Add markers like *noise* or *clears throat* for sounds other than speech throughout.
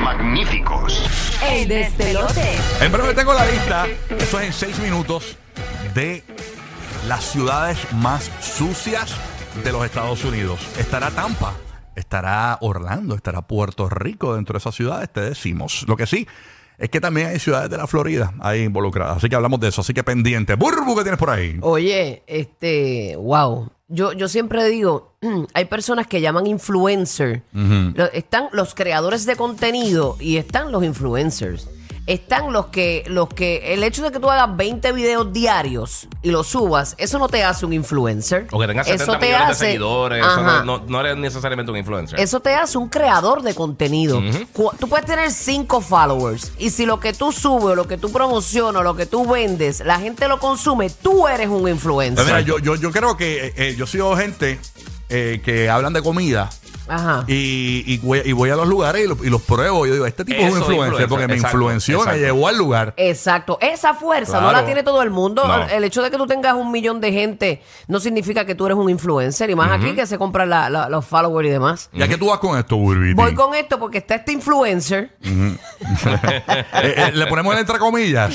magníficos. El despelote. En breve tengo la lista, eso es en seis minutos, de las ciudades más sucias de los Estados Unidos. Estará Tampa, estará Orlando, estará Puerto Rico dentro de esas ciudades, te decimos. Lo que sí es que también hay ciudades de la Florida ahí involucradas. Así que hablamos de eso, así que pendiente. Burbu, ¿qué tienes por ahí? Oye, este, wow. Yo, yo siempre digo, *clears throat* hay personas que llaman influencer. Lo- están los creadores de contenido y están los influencers. Están los que, los que, el hecho de que tú hagas 20 videos diarios y los subas, eso no te hace un influencer. O que tengas 70 eso te millones de hace, seguidores. Eso no, no, no eres necesariamente un influencer. Eso te hace un creador de contenido. Cu- Tú puedes tener cinco followers y si lo que tú subes, o lo que tú promocionas, o lo que tú vendes, la gente lo consume, tú eres un influencer. Mira, yo, yo, yo creo que eh, eh, yo sigo gente eh, que hablan de comida. Ajá. Y, y voy, y voy a los lugares y los, y los pruebo. Yo digo, este tipo es un influencer influencer, porque me exacto, influenció, me llevó al lugar. Exacto, esa fuerza no Claro. la tiene todo el mundo. No. El hecho de que tú tengas un millón de gente no significa que tú eres un influencer. Y más aquí que se compran la- la- los followers y demás. ¿Ya que tú vas con esto, Burbiti? Voy con esto porque está este influencer. *laughs* Eh, eh, le ponemos el entre comillas.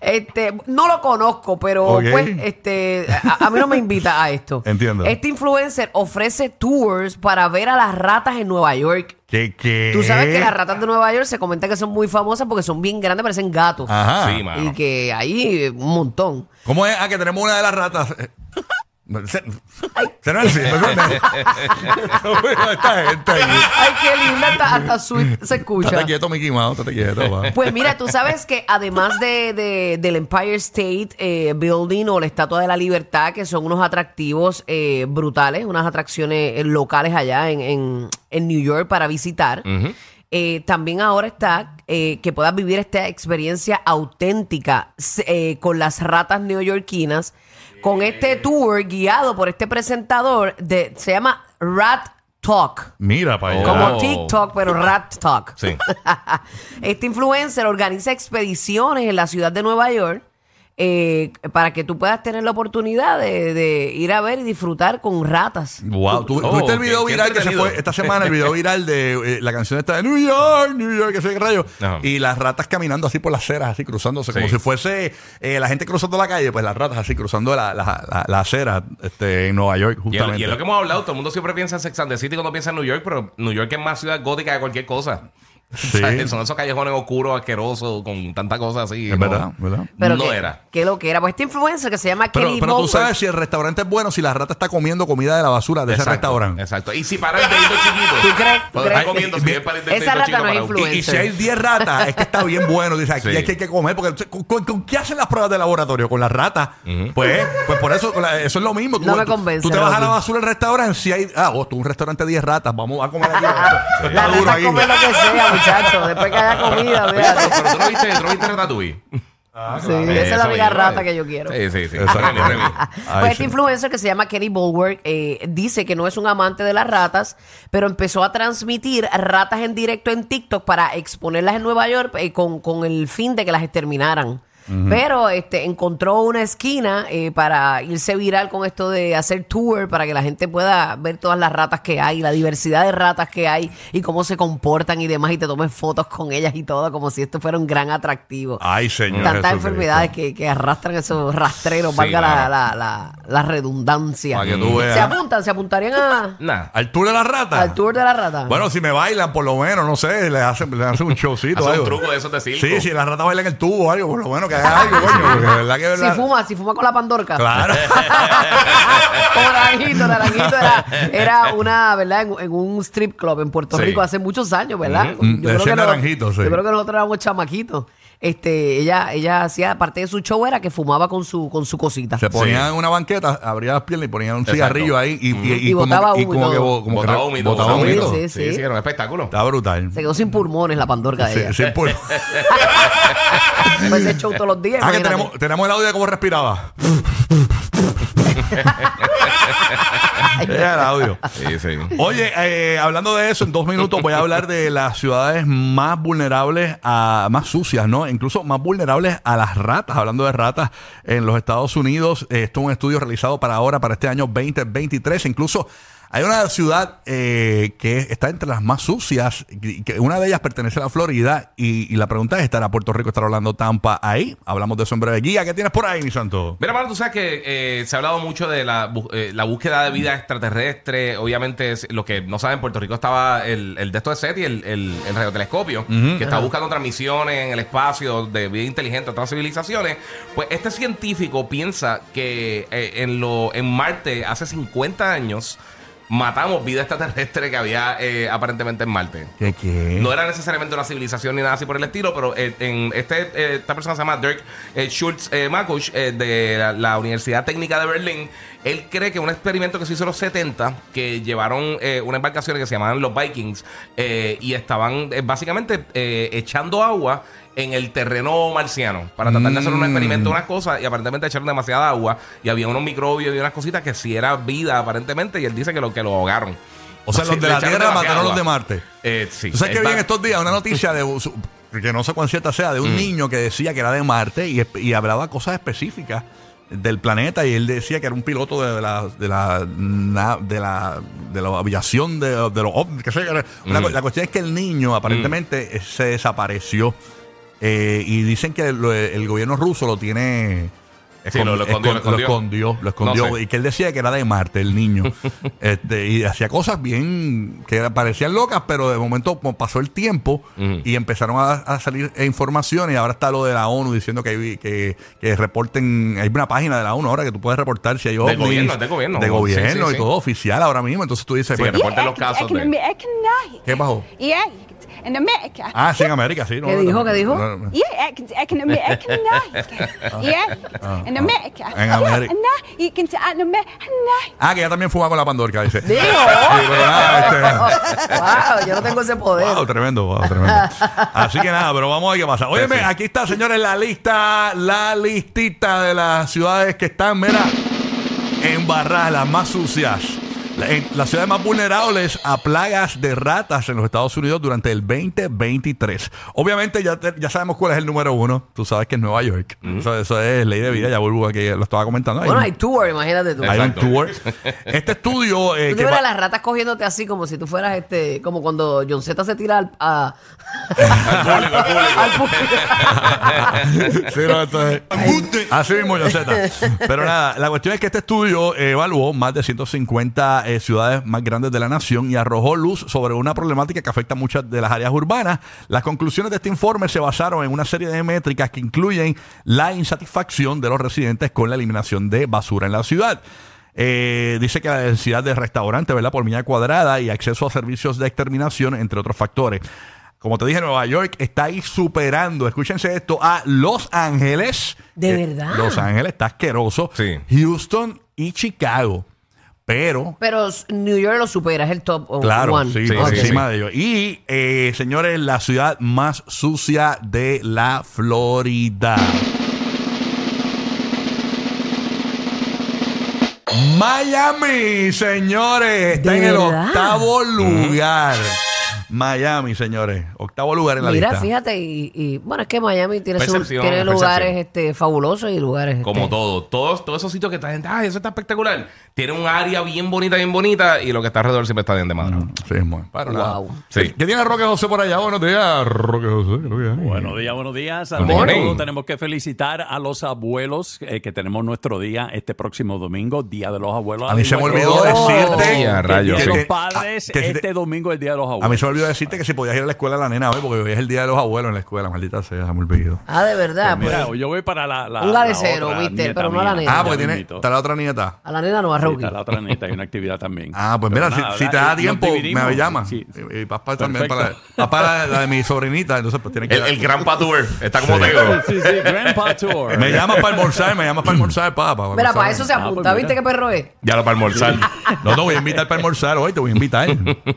Este, no lo conozco, pero pues, este, a, a mí no me invita a esto. *laughs* Entiendo. Este influencer ofrece tours para ver a las ratas en Nueva York. ¿Qué, qué? Tú sabes que las ratas de Nueva York se comenta que son muy famosas porque son bien grandes, parecen gatos. Ajá. Sí, mano. Y que ahí eh, un montón. ¿Cómo es? Ah, que tenemos una de las ratas. Se, se no es así, me sorprende. Esta gente ahí. Ay, qué linda, hasta, hasta sweet se escucha. Estate quieto, Mickey Mouse, estate quieto. va. Pues mira, tú sabes que además de, de- del Empire State eh, Building o la Estatua de la Libertad, que son unos atractivos eh, brutales, unas atracciones eh, locales allá en, en- en New York para visitar, eh, también ahora está eh, que puedas vivir esta experiencia auténtica eh, con las ratas neoyorquinas, con este tour guiado por este presentador, de, se llama Rat Talk. Mira para allá. Como Oh. TikTok, pero Rat Talk. Sí. *laughs* este influencer organiza expediciones en la ciudad de Nueva York eh, para que tú puedas tener la oportunidad de, de ir a ver y disfrutar con ratas. Wow, ¿tú, Oh, ¿tuviste el qué- video qué viral que se fue esta semana? El video viral de eh, la canción esta de New York, New York, que qué rayo. Y las ratas caminando así por las aceras, así cruzándose, como si fuese eh, la gente cruzando la calle, pues las ratas así cruzando la, la, la- la acera este, en Nueva York, justamente. y es lo que hemos hablado, todo el mundo siempre piensa en Sex and the City cuando piensa en New York, pero New York es más ciudad gótica que cualquier cosa. Sí. *laughs* Son esos callejones oscuros, asquerosos, con tanta cosa así. Es ¿no? verdad, ¿verdad? Pero no que, era. Que lo que era. Pues este influencer que se llama Pero, Kenny pero tú sabes si el restaurante es bueno, si la rata está comiendo comida de la basura de ese restaurante. Exacto. Y si para el dedito chiquito. ¿Tú crees? ¿Tú crees? comiendo si Bien, bien para el esa dedito rata chiquito no es influencer. Y, y si hay 10 ratas, es que está bien bueno. Dice, aquí Sí. hay que, hay que comer. Porque ¿con, con- con qué hacen las pruebas de laboratorio? Con las ratas. Pues, pues por eso, eso es lo mismo. Tú, No me convence, Tú te vas a la basura del restaurante. Si hay, ah, vos, tú un restaurante de 10 ratas. Vamos a comer aquí. *laughs* Está duro ratas ahí. lo que sea, muchachos. Después que haya comida, fíjate. pero, pero tú no viste, tú no viste Ratatouille. Sí, esa es la mismo, rata que yo quiero. Sí, sí, sí. Exacto. Pues este influencer que se llama Kenny Bulwark eh, dice que no es un amante de las ratas, pero empezó a transmitir ratas en directo en TikTok para exponerlas en Nueva York eh, con, con el fin de que las exterminaran. Pero este, encontró una esquina eh, para irse viral con esto de hacer tour para que la gente pueda ver todas las ratas que hay, la diversidad de ratas que hay y cómo se comportan y demás, y te tomes fotos con ellas y todo, como si esto fuera un gran atractivo. Ay, señor. Tantas enfermedades que, que arrastran esos rastreros, Sí, valga la, mano. la, la, la redundancia. Para que tú veas. Se apuntan, se apuntarían a- Nah. ¿Al tour de la rata? al tour de la rata. Bueno, si me bailan, por lo menos, no sé, le hacen, le hacen un showcito. Hace un algo. truco de esos de circo. Sí, si la rata baila en el tubo o algo, por lo menos que haga algo, coño. Porque de verdad que de si fuma, si fuma con la pandorca. Claro. *laughs* Naranjito, Naranjito era, era una, ¿verdad? En, en un strip club en Puerto Sí. Rico hace muchos años, ¿verdad? Mm, ese Naranjito, sí. Yo creo que nosotros éramos chamaquitos. Este, ella, ella hacía, parte de su show era que fumaba con su, con su cosita. Se ponían en una banqueta, abría las piernas y ponían un Exacto. cigarrillo ahí y, y, Y como, botaba y humo y como que como que Botaba humito. botaba botaba. Sí, Sí, sí. sí, era un espectáculo. Está brutal. Se quedó sin pulmones la pandorca de Sí, ella. sí, por- *laughs* Pues ese show todos los días. Ah, que tenemos, tenemos el audio de cómo respiraba. Era el audio. Sí, sí. Oye, eh, hablando de eso, en dos minutos voy a hablar de las ciudades más vulnerables, a, más sucias, ¿no? Incluso más vulnerables a las ratas. Hablando de ratas en los Estados Unidos, esto es un estudio realizado para ahora, para este año 2023. Incluso Hay una ciudad eh, que está entre las más sucias, que una de ellas pertenece a la Florida, y, y la pregunta es, ¿estará Puerto Rico, estará Orlando, Tampa ahí? Hablamos de eso en breve. Guía, ¿qué tienes por ahí, mi santo? Mira, Mara, tú sabes que eh, se ha hablado mucho de la, eh, la búsqueda de vida extraterrestre. Obviamente, lo que no saben, Puerto Rico estaba el, el de esto de SETI, el, el, el radiotelescopio, que está buscando transmisiones en el espacio de vida inteligente otras civilizaciones. Pues este científico piensa que eh, en, lo, en Marte hace 50 años matamos vida extraterrestre que había eh, aparentemente en Marte. ¿Qué qué? No era necesariamente una civilización ni nada así por el estilo, pero eh, en este, eh, esta persona se llama Dirk Schultz Makusch de la, la Universidad Técnica de Berlín. Él cree que un experimento que se hizo en los 70, que llevaron una embarcación que se llamaban los Vikings y estaban básicamente echando agua en el terreno marciano para tratar de hacer un Mm. experimento, unas cosas, y aparentemente echaron demasiada agua y había unos microbios y unas cositas que si era vida aparentemente, y él dice que lo, que lo ahogaron. O sea, Sí, los de la Tierra mataron a los de. Marte. Eh, sí. ¿Tú sabes que Es vi en estos días una noticia de que no sé cuán cierta sea, de un niño que decía que era de Marte y, y hablaba cosas específicas del planeta y él decía que era un piloto de la de la de la de la aviación de, de los ovnis, que sé, una co- la cuestión es que el niño aparentemente eh, se desapareció eh, y dicen que el gobierno ruso lo tiene Sí, lo- lo escondió, lo escon- lo escondió, lo escondió, No sé. y que él decía que era de Marte el niño *laughs* este, y hacía cosas bien que parecían locas pero de momento como pasó el tiempo y empezaron a, a salir información y ahora está lo de la ONU diciendo que, hay- que, que reporten hay una página de la ONU ahora que tú puedes reportar si hay ovnis gobierno, de gobierno. de gobierno sí, y sí. todo oficial ahora mismo entonces tú dices Sí, pues, que reporten los casos de... de... ¿qué pasó? En Amerika. ah sí en América sí no, ¿Qué dijo? ¿Qué dijo? no, no. Ja, ik ik en Amerika. Ja, en. En América. En ah que ella también fuma con la pandorca dice Digo. *laughs* Este, wow, yo no tengo ese poder. Wow, tremendo, wow, tremendo. *laughs* Así que nada, pero vamos a ver qué pasa. Óyeme, Sí, sí. aquí está, señores, la lista, la listita de las ciudades que están, mira, embarradas, las más sucias. Las ciudades más vulnerables a plagas de ratas en los Estados Unidos durante el 2023. Obviamente ya, te- ya sabemos cuál es el número uno. Tú sabes que es Nueva York. eso, eso es ley de vida. Ya vuelvo aquí, lo estaba comentando. Hay, Bueno, un- hay tour, imagínate tú. hay un tour. Este estudio... *laughs* eh, Tú que te va- las ratas cogiéndote así como si tú fueras este, como cuando John Z se tira al, a- Al público, al público. *laughs* Sí, no, esto es- Así mismo, Yoseta. Pero nada, la cuestión es que este estudio eh, evaluó más de 150 eh, ciudades más grandes de la nación y arrojó luz sobre una problemática que afecta a muchas de las áreas urbanas. Las conclusiones de este informe se basaron en una serie de métricas que incluyen la insatisfacción de los residentes con la eliminación de basura en la ciudad. Eh, dice que la densidad de restaurantes, ¿verdad? Por milla cuadrada y acceso a servicios de exterminación, entre otros factores. Como te dije, Nueva York está ahí superando, escúchense esto, a Los Ángeles. ¿De Eh, verdad? Los Ángeles está asqueroso. Sí. Houston y Chicago. Pero, Pero New York lo supera, es el top oh, claro, one. sí, encima de ellos. Y, eh, señores, la ciudad más sucia de la Florida. Miami, señores, está ¿De en el verdad? octavo lugar. Miami, señores, octavo lugar en la Mira, lista. fíjate, y, y, bueno, es que Miami tiene, su- Percepción, tiene percepción. lugares este, fabulosos y lugares... Como este, todo. Todos, todos esos sitios que está gente, ay, eso está espectacular. Tiene un área bien bonita, bien bonita, y lo que está alrededor siempre está bien de madre. Sí, es muy- para nada. Wow. Sí. ¿Qué tiene Roque José por allá? Buenos días, Roque José. Buenos días, buenos días. Morning. todo, tenemos que felicitar a los abuelos eh, que tenemos nuestro día este próximo domingo, Día de los Abuelos. A mí se me olvidó Oh. decirte. Ya, que rayos, sí. los padres, ah, que si te- este domingo es el Día de los Abuelos. A mí se me olvidó decirte que si podías ir a la escuela la nena hoy, porque hoy es el día de los abuelos en la escuela, maldita sea, se me olvidó. Ah, de verdad. Pues mira, pues, yo voy para la. la Un la galecero, otra ¿viste? nieta Pero no a la mía. nena. Ah, porque Ya tiene, está la otra nieta. a la nena no, a Sí, Rocky. está la otra nieta, hay una actividad también. Ah, pues Pero mira, si, nada, si te ¿verdad? da Nos tiempo, dividimos. me llamas. Sí. Y, y papá también para, Perfecto. la, para la, la de mi sobrinita, entonces pues tiene que El, el gran Tour está como Sí. Tego. *laughs* Sí, sí, Grandpa Tour. Me llamas para almorzar, me llamas para almorzar, papá. Mira, para eso se Ah, pues apunta, ¿viste qué perro es? Ya lo para almorzar. No, no voy a invitar para almorzar hoy, te voy a invitar.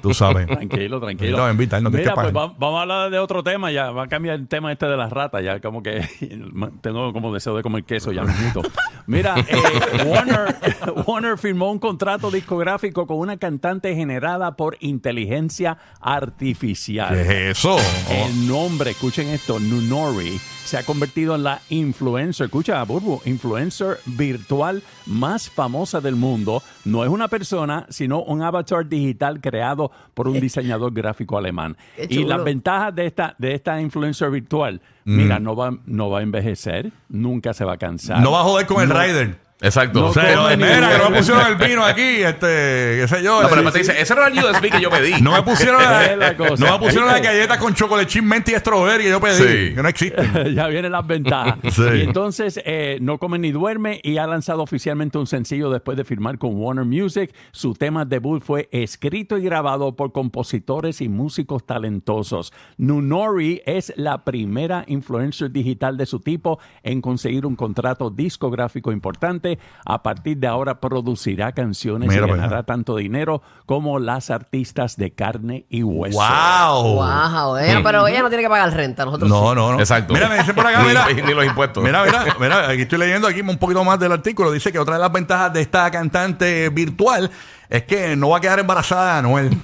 Tú sabes. Tranquilo, tranquilo. lo voy a invitar, no tienes Mira, que pues va- vamos a hablar de otro tema ya. Va a cambiar el tema este de las ratas. Ya como que *laughs* tengo como deseo de comer queso ya mismito. Mira, eh, Warner, *laughs* Warner firmó un contrato discográfico con una cantante generada por inteligencia artificial. ¿Qué es eso? El nombre, escuchen esto, Nunori, se ha convertido en la influencer, escucha, Burbu, influencer virtual más famosa del mundo. No es una persona, sino un avatar digital creado por un diseñador gráfico alemán. Y las ventajas de esta, de esta influencer virtual, mira, no va, no va a envejecer, nunca se va a cansar. No va a joder con el Rider. Exacto. No O sea, mira, que no me pusieron el vino aquí, este, qué sé yo. No, pero el- después te dice, ese no era el USB que yo pedí. no me pusieron la *laughs* la, cosa. no me pusieron la galleta con chocolate chip menta y strawberry que yo pedí, Sí. que no existen. *laughs* ya vienen las ventajas. *laughs* Sí. Y entonces eh, no come ni duerme y ha lanzado oficialmente un sencillo después de firmar con Warner Music. Su tema debut fue escrito y grabado por compositores y músicos talentosos. Nunori es la primera influencer digital de su tipo en conseguir un contrato discográfico importante. A partir de ahora producirá canciones Mira y ganará tanto dinero como las artistas de carne y hueso. ¡Wow! Wow, eh, pero ella no tiene que pagar renta, nosotros No, sí. no, no. Exacto. Mira, me dicen por acá, Ni- mira. ni los impuestos. Mira, mira, mira, aquí estoy leyendo aquí un poquito más del artículo. Dice que otra de las ventajas de esta cantante virtual es que no va a quedar embarazada de Anuel.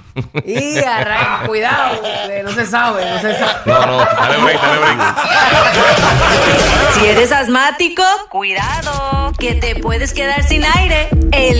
Y arranca, cuidado, no se sabe, no se sabe. No, no, dale break, dale break. Si eres asmático, cuidado, que te puedes quedar sin aire. El